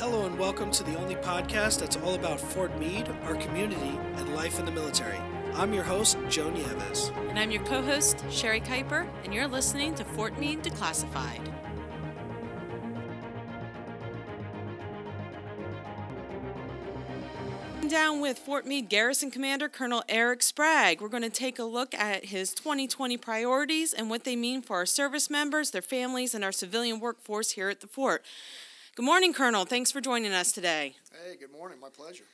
Hello, and welcome to the only podcast that's all about Fort Meade, our community, and life in the military. I'm your host, Joe Nieves. And I'm your co host, Sherry Kuiper, and you're listening to Fort Meade Declassified. Down with Fort Meade Garrison Commander Colonel Eric Spragg. We're going to take a look at his 2020 priorities and what they mean for our service members, their families, and our civilian workforce here at the fort. Good morning, Colonel. Thanks for joining us today. Hey, good morning. My pleasure.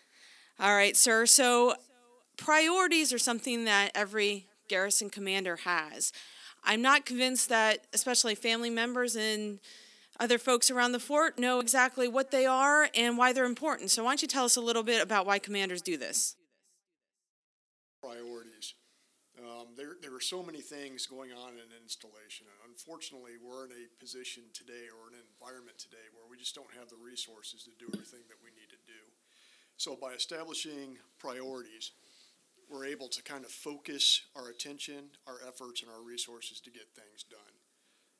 All right, sir. So, priorities are something that every garrison commander has. I'm not convinced that, especially family members and other folks around the fort, know exactly what they are and why they're important. So, why don't you tell us a little bit about why commanders do this? Priorities. Um, there, there are so many things going on in an installation. And unfortunately, we're in a position today or an environment today where we just don't have the resources to do everything that we need to do. So, by establishing priorities, we're able to kind of focus our attention, our efforts, and our resources to get things done.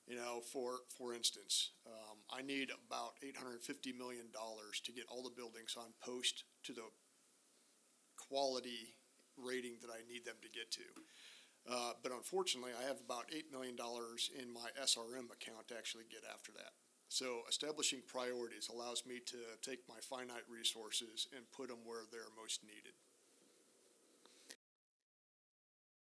You know, for for instance, um, I need about eight hundred fifty million dollars to get all the buildings on post to the quality rating that I need them to get to. Uh, but unfortunately, I have about eight million dollars in my SRM account to actually get after that. So establishing priorities allows me to take my finite resources and put them where they're most needed.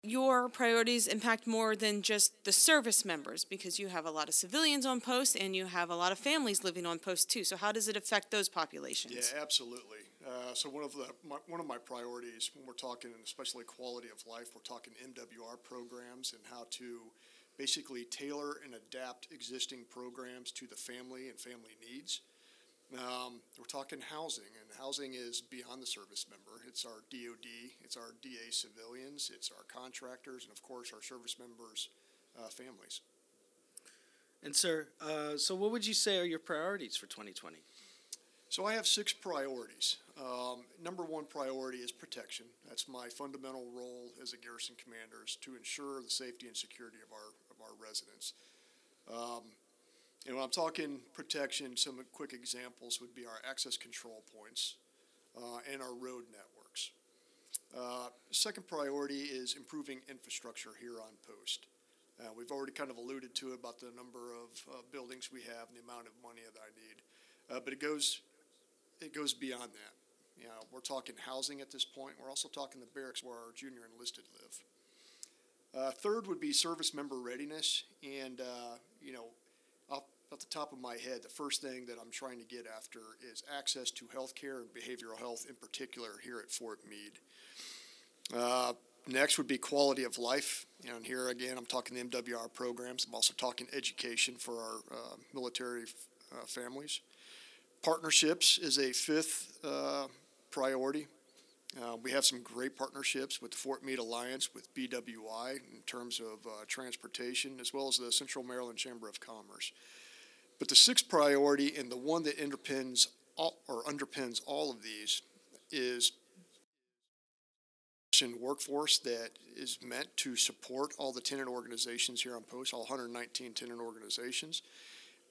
your priorities impact more than just the service members because you have a lot of civilians on post and you have a lot of families living on post too. So how does it affect those populations? Yeah, absolutely. Uh, so one of the my, one of my priorities when we're talking, especially quality of life, we're talking MWR programs and how to basically tailor and adapt existing programs to the family and family needs. Um, we're talking housing, and housing is beyond the service member. It's our DoD, it's our DA civilians, it's our contractors, and of course our service members' uh, families. And, sir, uh, so what would you say are your priorities for 2020? So I have six priorities. Um, number one priority is protection. That's my fundamental role as a garrison commander is to ensure the safety and security of our of our residents. Um, and when I'm talking protection, some quick examples would be our access control points uh, and our road networks. Uh, second priority is improving infrastructure here on post. Uh, we've already kind of alluded to about the number of uh, buildings we have and the amount of money that I need, uh, but it goes it goes beyond that. You know, we're talking housing at this point. We're also talking the barracks where our junior enlisted live. Uh, third would be service member readiness, and you know, off the top of my head, the first thing that I'm trying to get after is access to health care and behavioral health in particular here at Fort Meade. Uh, next would be quality of life. And here again, I'm talking the MWR programs. I'm also talking education for our uh, military uh, families. Partnerships is a fifth uh, priority. Uh, we have some great partnerships with the Fort Meade Alliance, with BWI in terms of uh, transportation, as well as the Central Maryland Chamber of Commerce. But the sixth priority and the one that underpins all, or underpins all of these is workforce that is meant to support all the tenant organizations here on post, all 119 tenant organizations.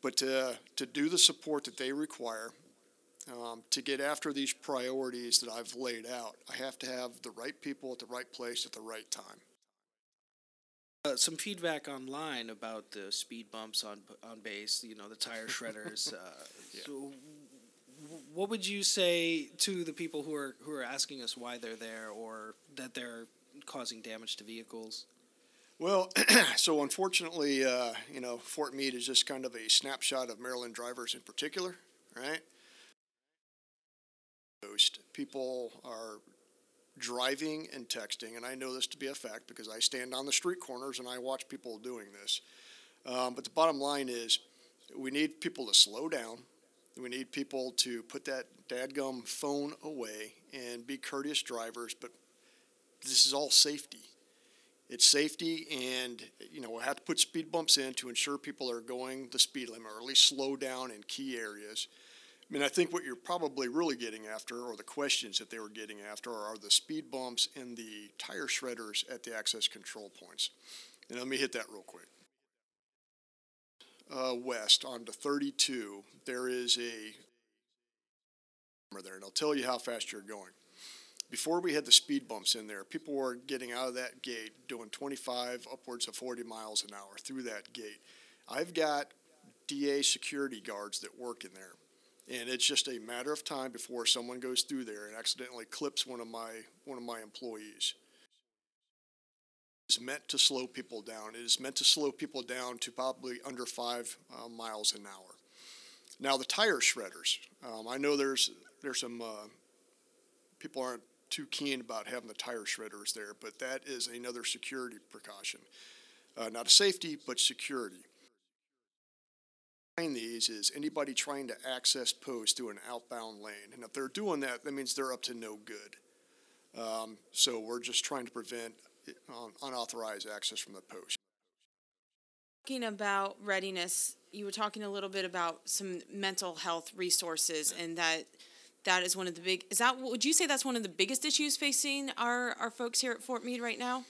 But to, to do the support that they require, um, to get after these priorities that I've laid out, I have to have the right people at the right place at the right time. Uh, some feedback online about the speed bumps on on base, you know, the tire shredders. Uh, yeah. So, what would you say to the people who are who are asking us why they're there or that they're causing damage to vehicles? Well, so unfortunately, uh, you know, Fort Meade is just kind of a snapshot of Maryland drivers in particular, right? Most people are driving and texting, and I know this to be a fact because I stand on the street corners and I watch people doing this. Um, but the bottom line is, we need people to slow down. We need people to put that dadgum phone away and be courteous drivers. But this is all safety. It's safety, and you know we have to put speed bumps in to ensure people are going the speed limit, or at least slow down in key areas. I mean, I think what you're probably really getting after, or the questions that they were getting after, are the speed bumps and the tire shredders at the access control points. And let me hit that real quick. Uh, west onto 32, there is a there, and I'll tell you how fast you're going. Before we had the speed bumps in there, people were getting out of that gate doing 25, upwards of 40 miles an hour through that gate. I've got DA security guards that work in there, and it's just a matter of time before someone goes through there and accidentally clips one of my one of my employees. It's meant to slow people down. It is meant to slow people down to probably under five uh, miles an hour. Now the tire shredders. Um, I know there's there's some uh, people aren't too keen about having the tire shredders there, but that is another security precaution. Uh, not a safety, but security. These is anybody trying to access posts through an outbound lane, and if they're doing that, that means they're up to no good. Um, so we're just trying to prevent um, unauthorized access from the post. Talking about readiness, you were talking a little bit about some mental health resources, and that that is one of the big. Is that would you say that's one of the biggest issues facing our our folks here at Fort Meade right now?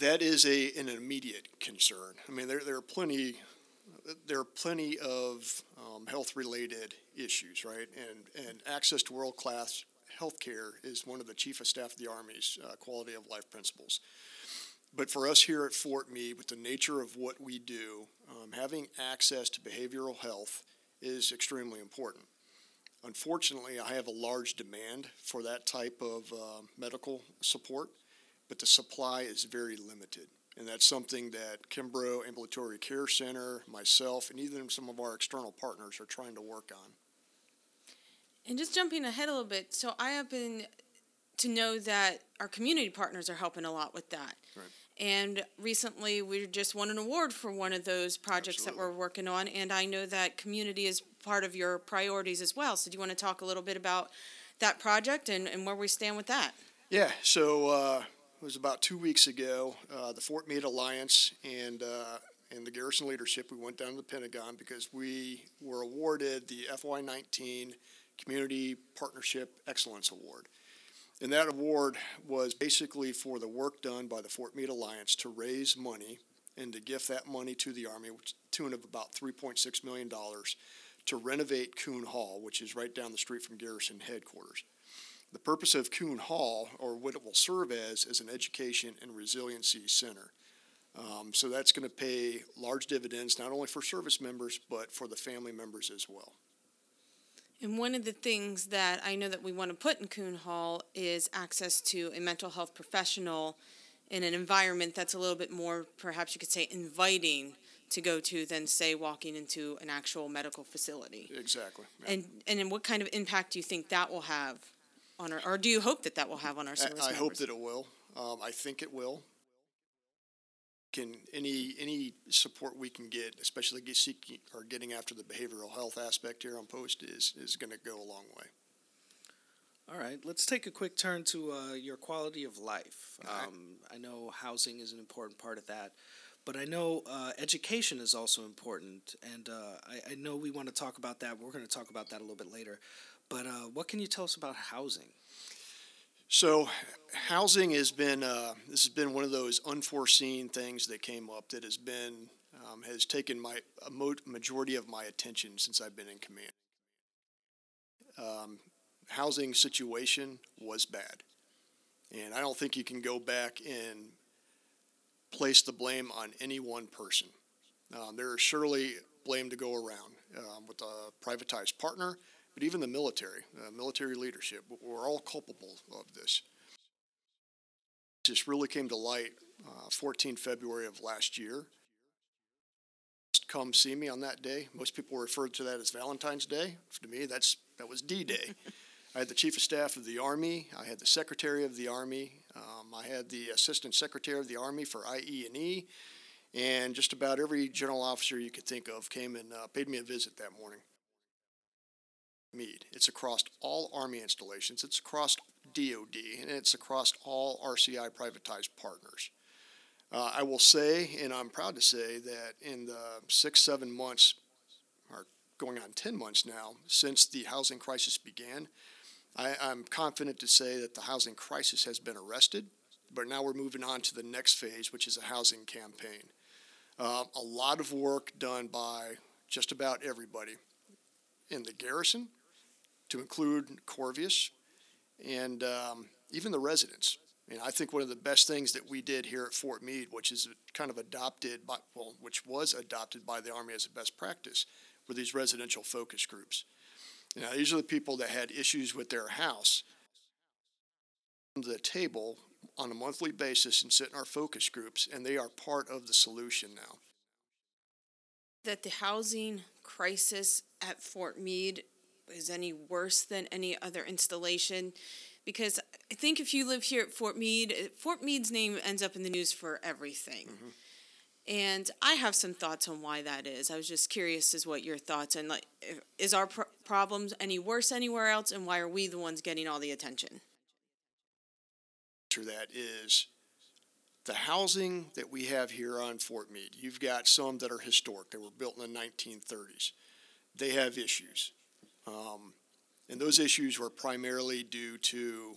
That is a an immediate concern. I mean, there there are plenty there are plenty of um, health related issues, right? And and access to world class health care is one of the chief of staff of the Army's uh, quality of life principles. But for us here at Fort Meade, with the nature of what we do, um, having access to behavioral health is extremely important. Unfortunately, I have a large demand for that type of uh, medical support, but the supply is very limited. And that's something that Kimbrough Ambulatory Care Center, myself, and even some of our external partners are trying to work on. And just jumping ahead a little bit, so I happen to know that our community partners are helping a lot with that. Right. And recently, we just won an award for one of those projects that we're working on. And I know that community is part of your priorities as well. So, do you want to talk a little bit about that project and, and where we stand with that? Yeah, so uh, it was about two weeks ago. Uh, the Fort Meade Alliance and uh, and the garrison leadership we went down to the Pentagon because we were awarded the FY19 Community Partnership Excellence Award. And that award was basically for the work done by the Fort Meade Alliance to raise money and to gift that money to the Army, which tune of about $3.6 million, to renovate Kuhn Hall, which is right down the street from Garrison headquarters. The purpose of Kuhn Hall, or what it will serve as, is an education and resiliency center. Um, so that's going to pay large dividends not only for service members, but for the family members as well. And one of the things that I know that we want to put in Kuhn Hall is access to a mental health professional in an environment that's a little bit more, perhaps you could say, inviting to go to than, say, walking into an actual medical facility. Exactly. yeah. And and what kind of impact do you think that will have on our, or do you hope that that will have on our service I, I hope that it will. Um, I think it will. Can any any support we can get, especially get seeking or getting after the behavioral health aspect here on post, is is going to go a long way. All right, let's take a quick turn to uh, your quality of life. All right. Um, I know housing is an important part of that, but I know uh, education is also important, and uh, I, I know we want to talk about that. We're going to talk about that a little bit later. But uh, what can you tell us about housing? So, housing has been uh, this has been one of those unforeseen things that came up that has been um, has taken my majority of my attention since I've been in command. Um, housing situation was bad, and I don't think you can go back and place the blame on any one person. Um, there is surely blame to go around um, with a privatized partner, but even the military, uh, military leadership, we're all culpable of this. This really came to light uh, 14 February of last year. Come see me on that day. Most people referred to that as Valentine's Day. To me, that's that was D-Day. I had the Chief of Staff of the Army. I had the Secretary of the Army. Um, I had the Assistant Secretary of the Army for IE and E, and just about every general officer you could think of came and uh, paid me a visit that morning. Meade. It's across all Army installations, it's across DoD, and it's across all RCI privatized partners. Uh, I will say, and I'm proud to say, that in the six, seven months, or going on 10 months now, since the housing crisis began, I, I'm confident to say that the housing crisis has been arrested, but now we're moving on to the next phase, which is a housing campaign. Uh, a lot of work done by just about everybody in the garrison, to include Corvias and um, even the residents. And I think one of the best things that we did here at Fort Meade, which is kind of adopted by, well, which was adopted by the Army as a best practice, were these residential focus groups. Now, these are the people that had issues with their house. To the table on a monthly basis and sit in our focus groups, and they are part of the solution now. That the housing crisis at Fort Meade is any worse than any other installation because I think if you live here at Fort Meade, Fort Meade's name ends up in the news for everything. Mm-hmm. And I have some thoughts on why that is. I was just curious as what your thoughts and like is our pr- problems any worse anywhere else and why are we the ones getting all the attention? To that is the housing that we have here on Fort Meade. You've got some that are historic. They were built in the 1930s. They have issues. Um, and those issues were primarily due to,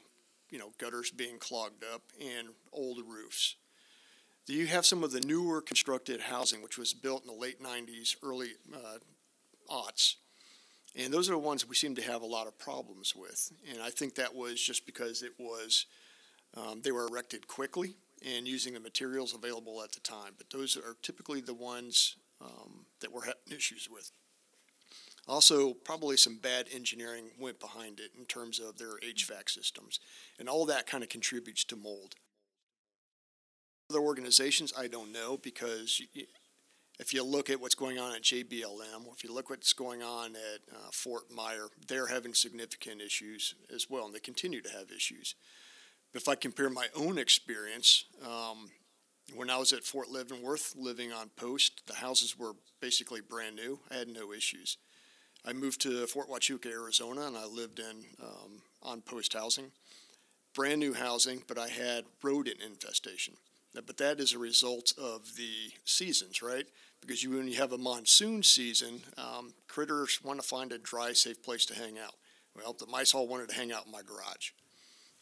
you know, gutters being clogged up and old roofs. You have some of the newer constructed housing, which was built in the late 90s, early uh, aughts. And those are the ones we seem to have a lot of problems with. And I think that was just because it was, um, they were erected quickly and using the materials available at the time. But those are typically the ones um, that we're having issues with. Also, probably some bad engineering went behind it in terms of their HVAC systems. And all that kind of contributes to mold. Other organizations, I don't know because if you look at what's going on at JBLM, or if you look what's going on at uh, Fort Myer, they're having significant issues as well, and they continue to have issues. But if I compare my own experience, um, when I was at Fort Leavenworth living on post, the houses were basically brand new. I had no issues. I moved to Fort Huachuca, Arizona, and I lived in um, on post housing, brand new housing, but I had rodent infestation. But that is a result of the seasons, right? Because you, when you have a monsoon season, um, critters want to find a dry, safe place to hang out. Well, the mice all wanted to hang out in my garage,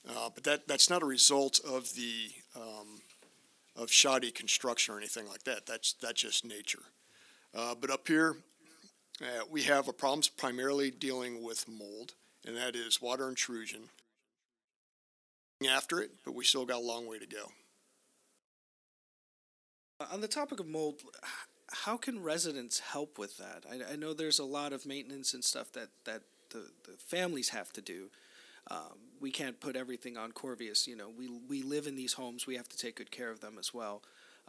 uh, but that that's not a result of the um, of shoddy construction or anything like that. That's that's just nature. Uh, but up here, uh, we have a problem primarily dealing with mold, and that is water intrusion. After it, but we still got a long way to go. On the topic of mold, how can residents help with that? I, I know there's a lot of maintenance and stuff that, that the, the families have to do. Um, we can't put everything on Corvias. You know, we, we live in these homes, we have to take good care of them as well.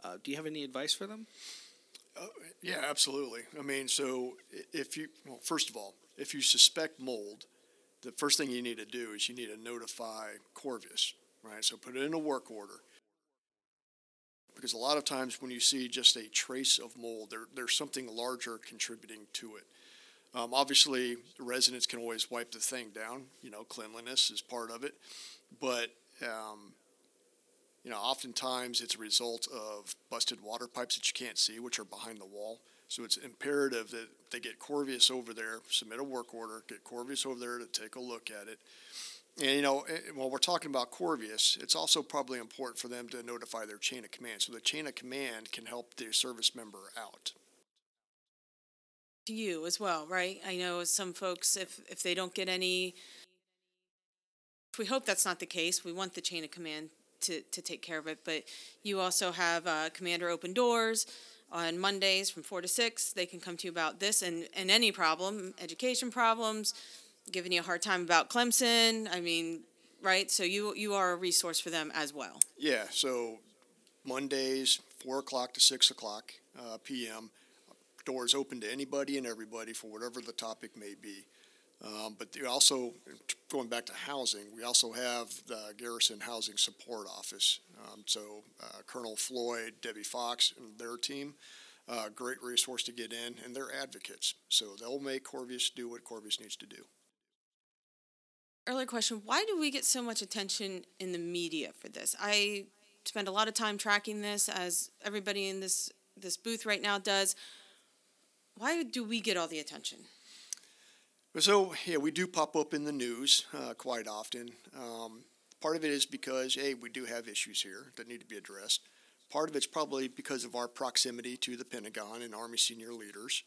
Uh, do you have any advice for them? Uh, yeah, absolutely. I mean, so if you, well, first of all, if you suspect mold, the first thing you need to do is you need to notify Corvias, right? So put it in a work order. Because a lot of times when you see just a trace of mold, there, there's something larger contributing to it. Um, obviously, residents can always wipe the thing down. You know, cleanliness is part of it. But um, you know, oftentimes it's a result of busted water pipes that you can't see, which are behind the wall. So it's imperative that they get Corvias over there, submit a work order, get Corvias over there to take a look at it. And, you know, eh, while we're talking about Corvias, it's also probably important for them to notify their chain of command. So the chain of command can help the service member out. To you as well, right? I know some folks, if, if they don't get any, we hope that's not the case. We want the chain of command to, to take care of it. But you also have uh, Commander Open Doors on Mondays from 4 to 6. They can come to you about this and, and any problem, education problems, giving you a hard time about Clemson. I mean, right? So you, you are a resource for them as well. Yeah, so Mondays, 4 o'clock to 6 o'clock uh, p.m., doors open to anybody and everybody for whatever the topic may be. Um, but also, going back to housing, we also have the Garrison Housing Support Office. Um, so uh, Colonel Floyd, Debbie Fox, and their team, uh, great resource to get in, and they're advocates. So they'll make Corvias do what Corvias needs to do. Earlier question: Why do we get so much attention in the media for this? I spend a lot of time tracking this, as everybody in this this booth right now does. Why do we get all the attention? So, yeah, we do pop up in the news uh, quite often. Um, part of it is because, hey, we do have issues here that need to be addressed. Part of it's probably because of our proximity to the Pentagon and Army senior leaders.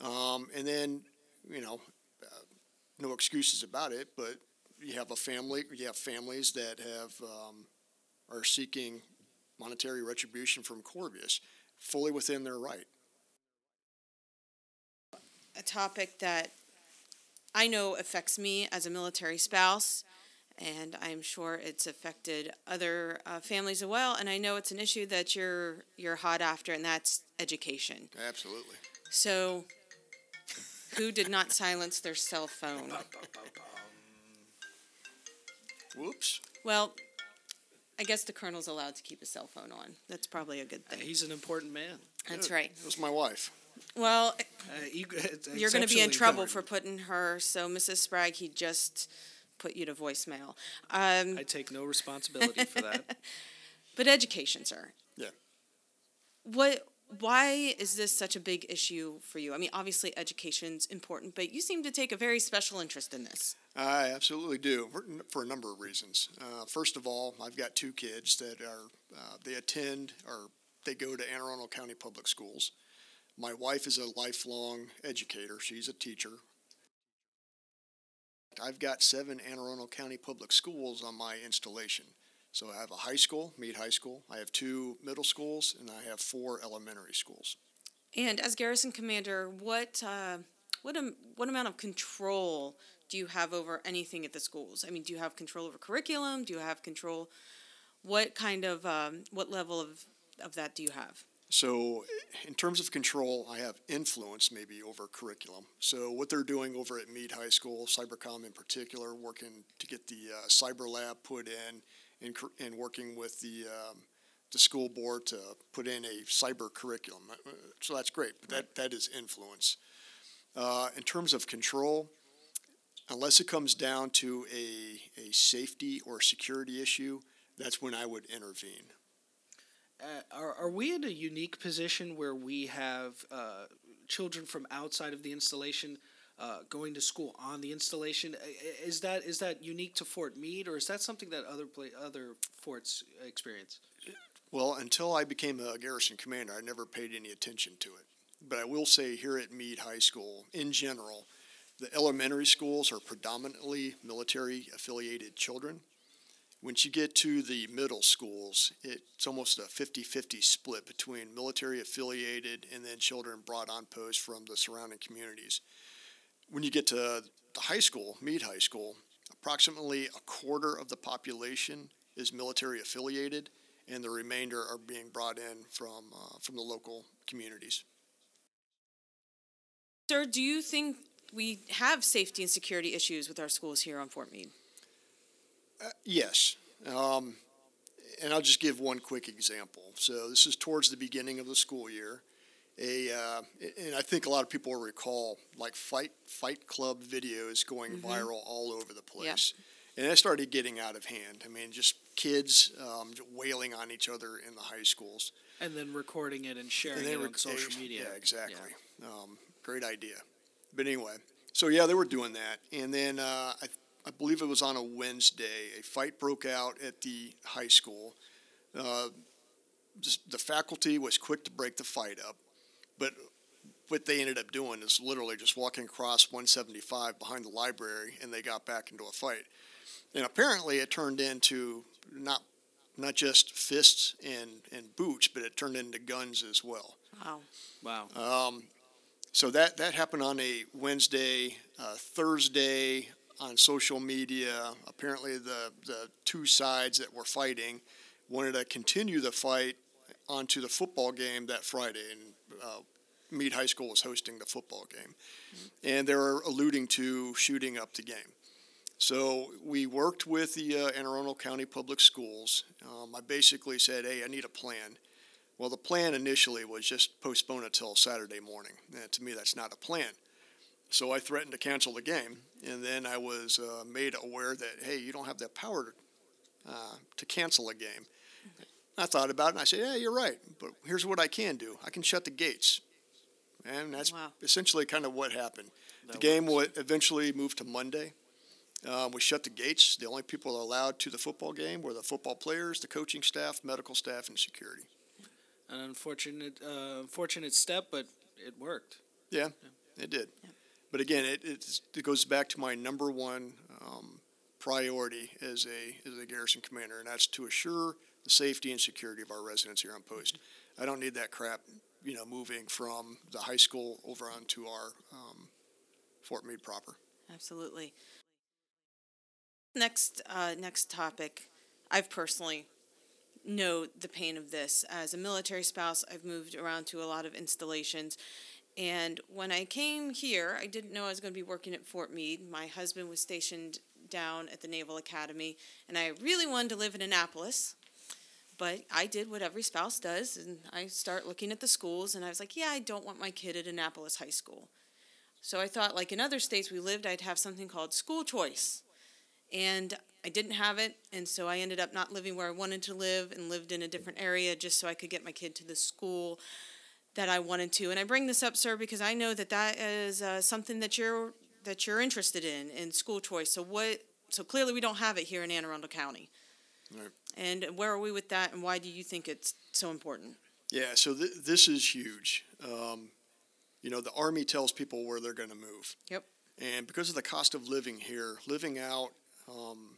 Um, and then, you know, uh, no excuses about it, but you have a family, you have families that have um, are seeking monetary retribution from Corvias, fully within their right. A topic that I know affects me as a military spouse, and I'm sure it's affected other uh, families as well. And I know it's an issue that you're you're hot after, and that's education. Absolutely. So, who did not silence their cell phone? Whoops. Well, I guess the colonel's allowed to keep his cell phone on. That's probably a good thing. He's an important man. That's Good. right. It was my wife. Well, Uh, he- you're going to be in exceptionally trouble for putting her. So, Mrs. Sprague, he just put you to voicemail. Um, I take no responsibility for that. but education, sir. Yeah. What? Why is this such a big issue for you? I mean, obviously education's important, but you seem to take a very special interest in this. I absolutely do for, for a number of reasons. Uh, first of all, I've got two kids that are uh, they attend or they go to Anne Arundel County Public Schools. My wife is a lifelong educator; she's a teacher. I've got seven Anne Arundel County Public Schools on my installation. So I have a high school, Meade High School. I have two middle schools, and I have four elementary schools. And as garrison commander, what uh, what am, what amount of control do you have over anything at the schools? I mean, do you have control over curriculum? Do you have control? What kind of um, what level of of that do you have? So, in terms of control, I have influence maybe over curriculum. So, what they're doing over at Meade High School, Cybercom in particular, working to get the uh, cyber lab put in and, and working with the, um, the school board to put in a cyber curriculum. Uh, So, that's great, but that, that is influence. Uh, in terms of control, unless it comes down to a, a safety or security issue, that's when I would intervene. Uh, are, are we in a unique position where we have uh, children from outside of the installation uh, going to school on the installation? Is that is that unique to Fort Meade, or is that something that other other forts experience? Well, until I became a garrison commander, I never paid any attention to it. But I will say here at Meade High School, in general, the elementary schools are predominantly military affiliated children. Once you get to the middle schools, it's almost a 50 50 split between military affiliated and then children brought on post from the surrounding communities. When you get to the high school, Meade High School, approximately a quarter of the population is military affiliated and the remainder are being brought in from uh, from the local communities. Sir, do you think we have safety and security issues with our schools here on Fort Meade? Uh, yes, um, and I'll just give one quick example. So this is towards the beginning of the school year. A uh, and I think a lot of people will recall like fight fight club videos going viral all over the place, and it started getting out of hand. I mean, just kids um, wailing on each other in the high schools. And then recording it and sharing And it they on social media. Yeah, exactly. Um, great idea. But anyway, so yeah, they were doing that, and then uh, I, I believe it was on a Wednesday. A fight broke out at the high school. Uh, just the faculty was quick to break the fight up, but what they ended up doing is literally just walking across 175 behind the library, and they got back into a fight. And apparently, it turned into not not just fists and, and boots, but it turned into guns as well. Wow. Wow. Um, so that that happened on a Wednesday, uh, Thursday on social media. Apparently, the the two sides that were fighting wanted to continue the fight onto the football game that Friday, and uh, Meade High School was hosting the football game, and they were alluding to shooting up the game. So we worked with the uh, Anne Arundel County Public Schools. Um, I basically said, "Hey, I need a plan." Well, the plan initially was just postpone it till Saturday morning. And to me, that's not a plan. So I threatened to cancel the game, and then I was uh, made aware that hey, you don't have the power to, uh, to cancel a game. I thought about it, and I said, yeah, you're right. But here's what I can do: I can shut the gates, and that's Wow. essentially kind of what happened. the That game would eventually move to Monday. Um, we shut the gates. The only people allowed to the football game were the football players, the coaching staff, medical staff, and security. An unfortunate, uh, unfortunate step, but it worked. Yeah, it did. But again, it, it goes back to my number one um, priority as a as a garrison commander, and that's to assure the safety and security of our residents here on post. I don't need that crap, you know, moving from the high school over onto our um, Fort Meade proper. Absolutely. Next, uh, next topic. I've personally know the pain of this. As a military spouse, I've moved around to a lot of installations. And when I came here, I didn't know I was going to be working at Fort Meade. My husband was stationed down at the Naval Academy, and I really wanted to live in Annapolis. But I did what every spouse does, and I start looking at the schools, and I was like, yeah, I don't want my kid at Annapolis High School. So I thought, like in other states we lived, I'd have something called school choice. And I didn't have it, and so I ended up not living where I wanted to live and lived in a different area just so I could get my kid to the school that I wanted to. And I bring this up, sir, because I know that that is uh, something that you're that you're interested in in school choice. So what? So clearly we don't have it here in Anne Arundel County. Right. And where are we with that, and why do you think it's so important? Yeah, so th- this is huge. Um, you know, the Army tells people where they're going to move. Yep. And because of the cost of living here, living out um,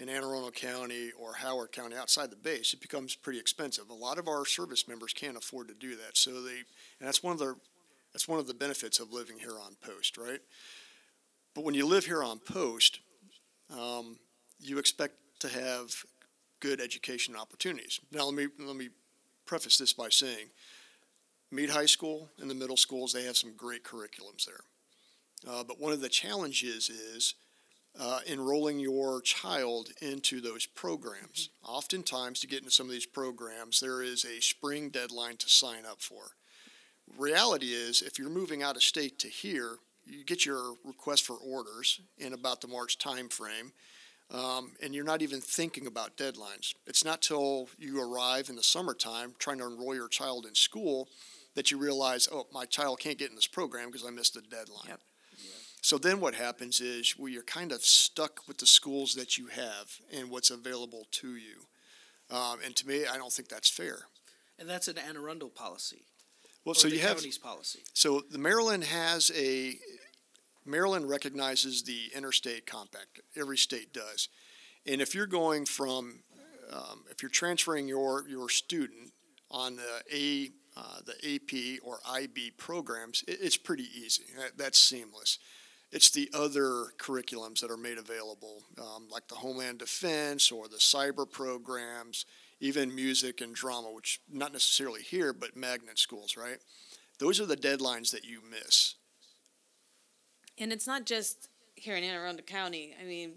in Anne Arundel County or Howard County outside the base, it becomes pretty expensive. A lot of our service members can't afford to do that. So they, and that's one of the, that's one of the benefits of living here on post, right? But when you live here on post, um, you expect to have good education opportunities. Now, let me let me preface this by saying, Meade High School and the middle schools they have some great curriculums there. Uh, but one of the challenges is uh, enrolling your child into those programs. Oftentimes, to get into some of these programs, there is a spring deadline to sign up for. Reality is, if you're moving out of state to here, you get your request for orders in about the March timeframe um, and you're not even thinking about deadlines. It's not till you arrive in the summertime trying to enroll your child in school that you realize, oh, my child can't get in this program because I missed the deadline. Yep. So then what happens is well, you're kind of stuck with the schools that you have and what's available to you. Um, and to me, I don't think that's fair. And that's an Anne Arundel policy. Well, so the you have county's policy. so the Maryland has a Maryland recognizes the interstate compact. Every state does, and if you're going from um, if you're transferring your your student on the A uh, the AP or IB programs, it, it's pretty easy. That, that's seamless. It's the other curriculums that are made available, um, like the Homeland Defense or the cyber programs, even music and drama, which not necessarily here, but magnet schools, right? Those are the deadlines that you miss. And it's not just here in Anne Arundel County. I mean,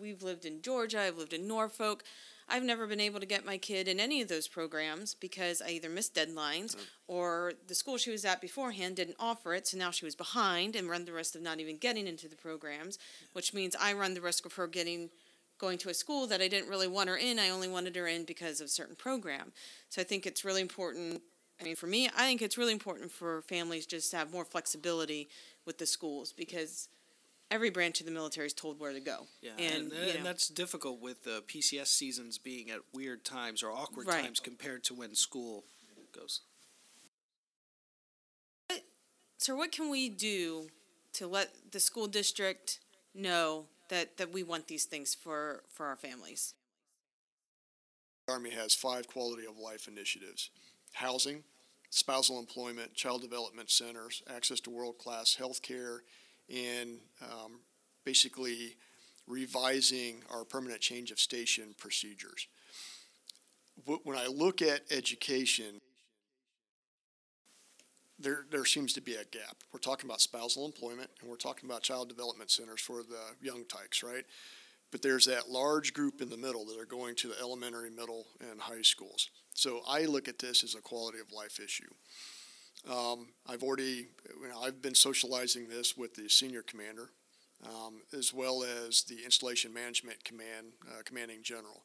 we've lived in Georgia, I've lived in Norfolk. I've never been able to get my kid in any of those programs because I either missed deadlines mm. or the school she was at beforehand didn't offer it, so now she was behind and run the risk of not even getting into the programs, which means I run the risk of her getting going to a school that I didn't really want her in. I only wanted her in because of a certain program. So I think it's really important. I mean, for me, I think it's really important for families just to have more flexibility with the schools because every branch of the military is told where to go. Yeah, and, and, you and that's difficult with the PCS seasons being at weird times or awkward Right. times compared to when school goes. so what can we do to let the school district know that, that we want these things for, for our families? The Army has five quality of life initiatives housing, spousal employment, child development centers, access to world class health care, and um, basically revising our permanent change of station procedures. When I look at education, there, there seems to be a gap. We're talking about spousal employment and we're talking about child development centers for the young tykes, right? But there's that large group in the middle that are going to the elementary, middle, and high schools. So I look at this as a quality of life issue. Um, I've already, you know, I've been socializing this with the senior commander, um, as well as the installation management command, uh, commanding general,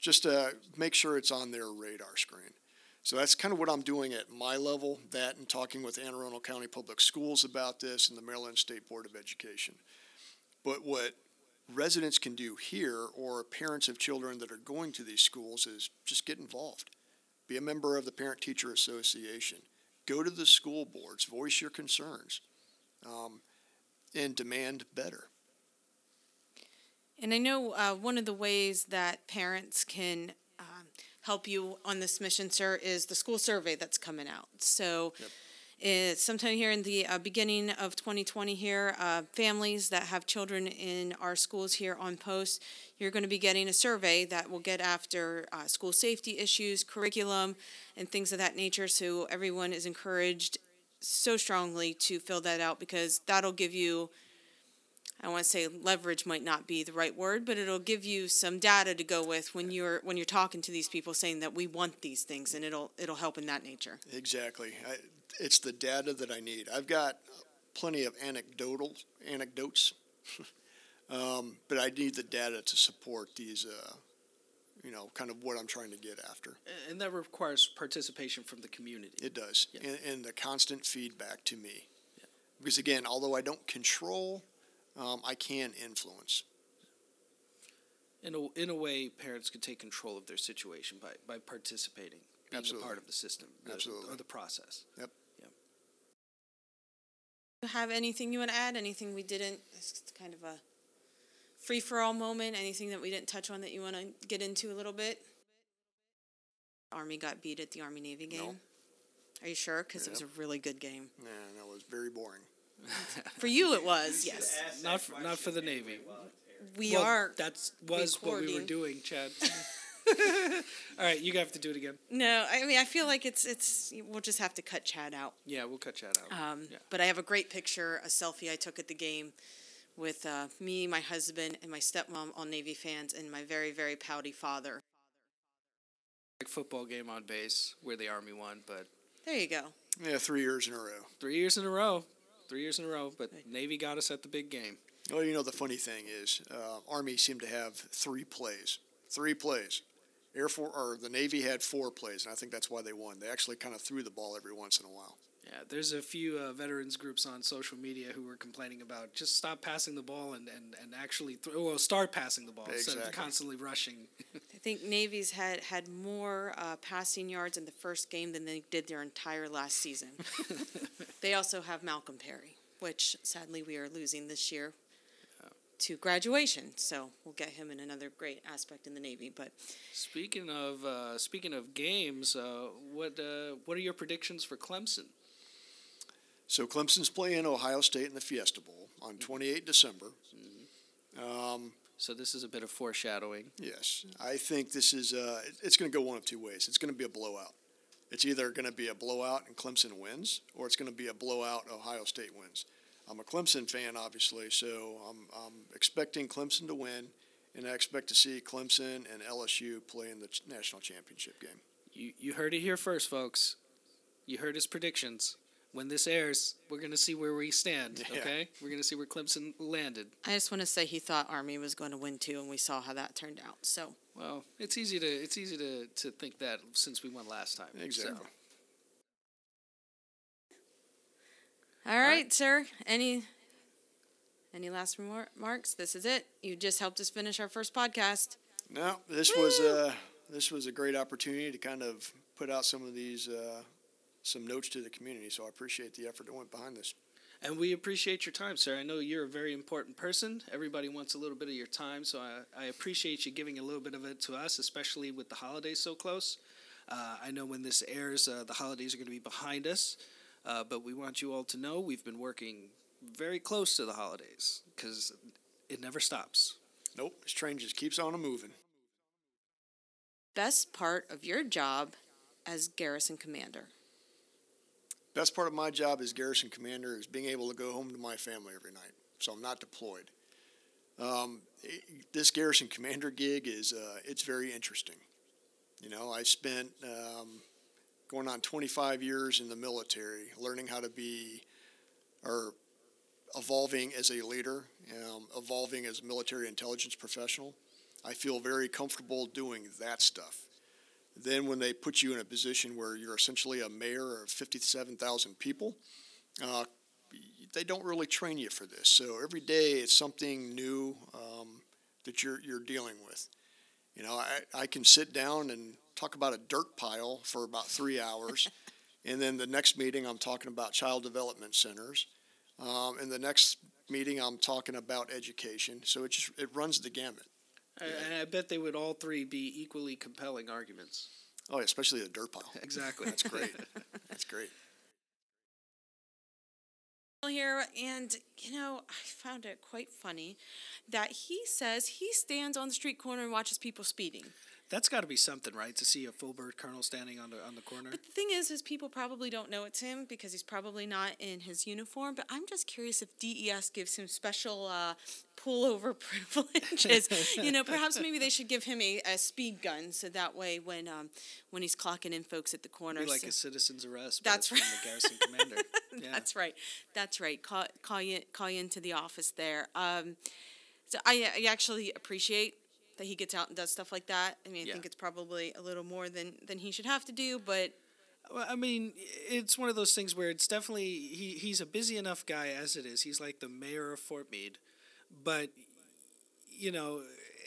just to make sure it's on their radar screen. So that's kind of what I'm doing at my level, that and talking with Anne Arundel County Public Schools about this and the Maryland State Board of Education. But what residents can do here or parents of children that are going to these schools is just get involved. Be a member of the Parent Teacher Association. Go to the school boards, voice your concerns. Um, and demand better. And I know uh, one of the ways that parents can um, help you on this mission, sir, is the school survey that's coming out. So, it's sometime here in the uh, beginning of 2020 here, uh, families that have children in our schools here on post, you're going to be getting a survey that will get after uh, school safety issues, curriculum, and things of that nature. So everyone is encouraged so strongly to fill that out because that'll give you I want to say leverage might not be the right word, but it'll give you some data to go with when you're when you're talking to these people saying that we want these things and it'll it'll help in that nature. Exactly. I, it's the data that I need. I've got plenty of anecdotal anecdotes, um, but I need the data to support these. Uh, you know, kind of what I'm trying to get after. And that requires participation from the community. It does, Yeah. and, and the constant feedback to me. Because again, although I don't control, um, I can influence. In a, in a way, parents could take control of their situation by, by participating, being Absolutely. a part of the system, the- Absolutely. or the process. Yep. You have anything you want to add? Anything we didn't? It's kind of a free for all moment. Anything that we didn't touch on that you want to get into a little bit? Army got beat at the Army Navy game. No. Are you sure? Because it was a really good game. Man, that was very boring. For you, it was. Yes, Not for, not for the Navy. we Well, are. That's was what we were doing, Chad. All right, you have to do it again. No, I mean I feel like it's it's. We'll just have to cut Chad out. Yeah, we'll cut Chad out. Um, yeah. But I have a great picture, a selfie I took at the game with uh, me, my husband, and my stepmom, all Navy fans, and my very, very pouty father. Like football game on base where the Army won, but There you go. Yeah, three years in a row. three years in a row. Three years in a row, but Navy got us at the big game. Well, you know the funny thing is, uh, Army seemed to have three plays. Three plays. Air Force or the Navy had four plays, and I think that's why they won. They actually kind of threw the ball every once in a while. Yeah, there's a few uh, veterans groups on social media who were complaining about just stop passing the ball and, and, and actually th- well start passing the ball instead of constantly rushing. I think Navy's had had more uh, passing yards in the first game than they did their entire last season. they also have Malcolm Perry, which sadly we are losing this year to graduation. So we'll get him in another great aspect in the Navy. But speaking of uh, speaking of games, uh, what uh, what are your predictions for Clemson? So Clemson's playing Ohio State in the Fiesta Bowl on 28 December. Um, So this is a bit of foreshadowing. yes, I think this is. Uh, it's going to go one of two ways. It's going to be a blowout. It's either going to be a blowout and Clemson wins, or it's going to be a blowout Ohio State wins. I'm a Clemson fan, obviously, so I'm, I'm expecting Clemson to win, and I expect to see Clemson and LSU play in the ch- national championship game. You you heard it here first, folks. You heard his predictions. When this airs, we're gonna see where we stand. Yeah. Okay, we're gonna see where Clemson landed. I just want to say he thought Army was going to win too, and we saw how that turned out. So Well, it's easy to it's easy to, to think that since we won last time. So, Exactly. All right, sir. Any any last remarks? This is it. You just helped us finish our first podcast. No, this was uh, this was a great opportunity to kind of put out some of these uh, some notes to the community. So I appreciate the effort that went behind this. And we appreciate your time, sir. I know you're a very important person. Everybody wants a little bit of your time, so I, I appreciate you giving a little bit of it to us, especially with the holidays so close. Uh, I know when this airs, uh, the holidays are going to be behind us, uh, but we want you all to know we've been working very close to the holidays because it never stops. Nope, this train just keeps on a moving. Best part of your job as garrison commander. Best part of my job as garrison commander is being able to go home to my family every night. So I'm not deployed. Um, i this garrison commander gig is uh, it's very interesting. You know, I spent um, going on 25 years in the military, learning how to be or evolving as a leader, um, evolving as a military intelligence professional. I feel very comfortable doing that stuff. Then, when they put you in a position where you're essentially a mayor of 57,000 people, uh, they don't really train you for this. So every day it's something new um, that you're you're dealing with. You know, I, I can sit down and talk about a dirt pile for about three hours, and then the next meeting I'm talking about child development centers, um, and the next meeting, I'm talking about education. So it just it runs the gamut. And I bet they would all three be equally compelling arguments. Oh, yeah, especially the dirt pile. Exactly. That's great. That's great. here and you know i found it quite funny that he says he stands on the street corner and watches people speeding That's got to be something, right? To see a full bird colonel standing on the on the corner. but the thing is is people probably don't know it's him because he's probably not in his uniform but i'm just curious if DES gives him special uh, pullover privileges you know perhaps maybe they should give him a, a speed gun so that way when um, when he's clocking in folks at the corner Be like so- a citizen's arrest. That's from the garrison commander. Yeah. That's right. That's right. Call call you call you into the office there. Um, so I, I actually appreciate that he gets out and does stuff like that. I mean, I Yeah. think it's probably a little more than than he should have to do, but Well, I mean, it's one of those things where it's definitely he, he's a busy enough guy as it is. He's like the mayor of Fort Meade, but you know,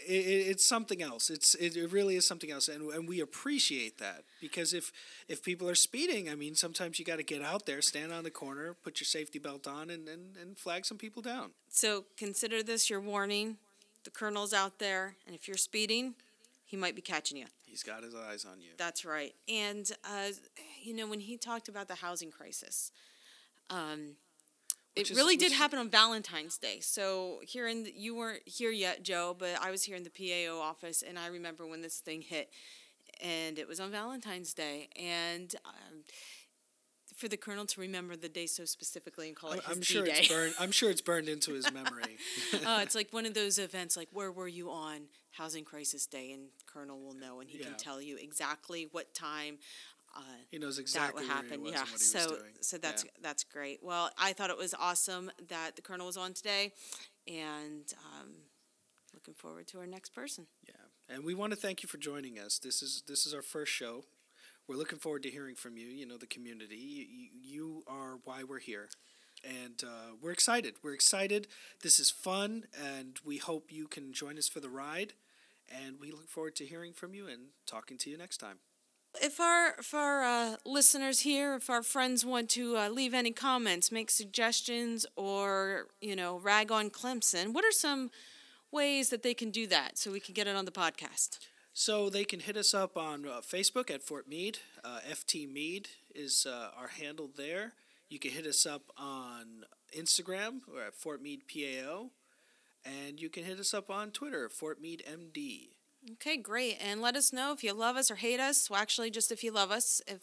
it, it's something else. It's it, it really is something else, and and we appreciate that because if if people are speeding, I mean, sometimes you got to get out there, stand on the corner, put your safety belt on, and and, and flag some people down. so consider this your warning. The colonel's out there, and if you're speeding, he might be catching you. He's got his eyes on you. That's right. And uh, you know, when he talked about the housing crisis, um, it is- really did happen on Valentine's Day. So here in the, you weren't here yet, Joe, but I was here in the PAO office, and I remember when this thing hit, and it was on Valentine's Day, and. Um, for the colonel to remember the day so specifically and call I'm, it his sure D-Day. it's burned. I'm sure it's burned into his memory. uh, it's like one of those events, like where were you on Housing Crisis Day, and Colonel will know, and he Yeah. can tell you exactly what time. Uh, He knows exactly would where happen. yeah. and what he so was doing. so that's Yeah. that's great. Well, I thought it was awesome that the colonel was on today, and um, looking forward to our next person. Yeah, and we want to thank you for joining us. This is this is our first show. We're looking forward to hearing from you. You know, the community. You, you, are why we're here, and uh, we're excited. We're excited. This is fun, and we hope you can join us for the ride. And we look forward to hearing from you and talking to you next time. If our if our uh, listeners here, if our friends want to uh, leave any comments, make suggestions, or you know rag on Clemson, what are some ways that they can do that so we can get it on the podcast? So they can hit us up on uh, Facebook at Fort Meade. Uh, FT Meade is uh, our handle there. You can hit us up on Instagram or at Fort Meade PAO. And you can hit us up on Twitter, Fort Meade MD. Okay, great. And let us know if you love us or hate us. Well, actually, just if you love us. If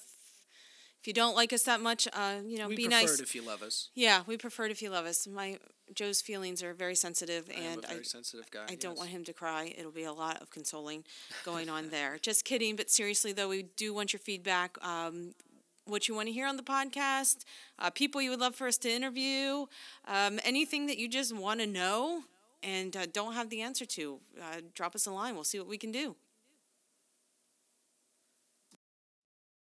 if you don't like us that much, uh, you know, we be prefer nice. it if you love us. yeah, we prefer it if you love us. My Joe's feelings are very sensitive, I and a very I, sensitive guy. I don't want him to cry. It'll be a lot of consoling going on there. Just kidding, but seriously though, we do want your feedback. Um, what you want to hear on the podcast, uh, people you would love for us to interview, um, anything that you just want to know and uh, don't have the answer to, uh, drop us a line. We'll see what we can do.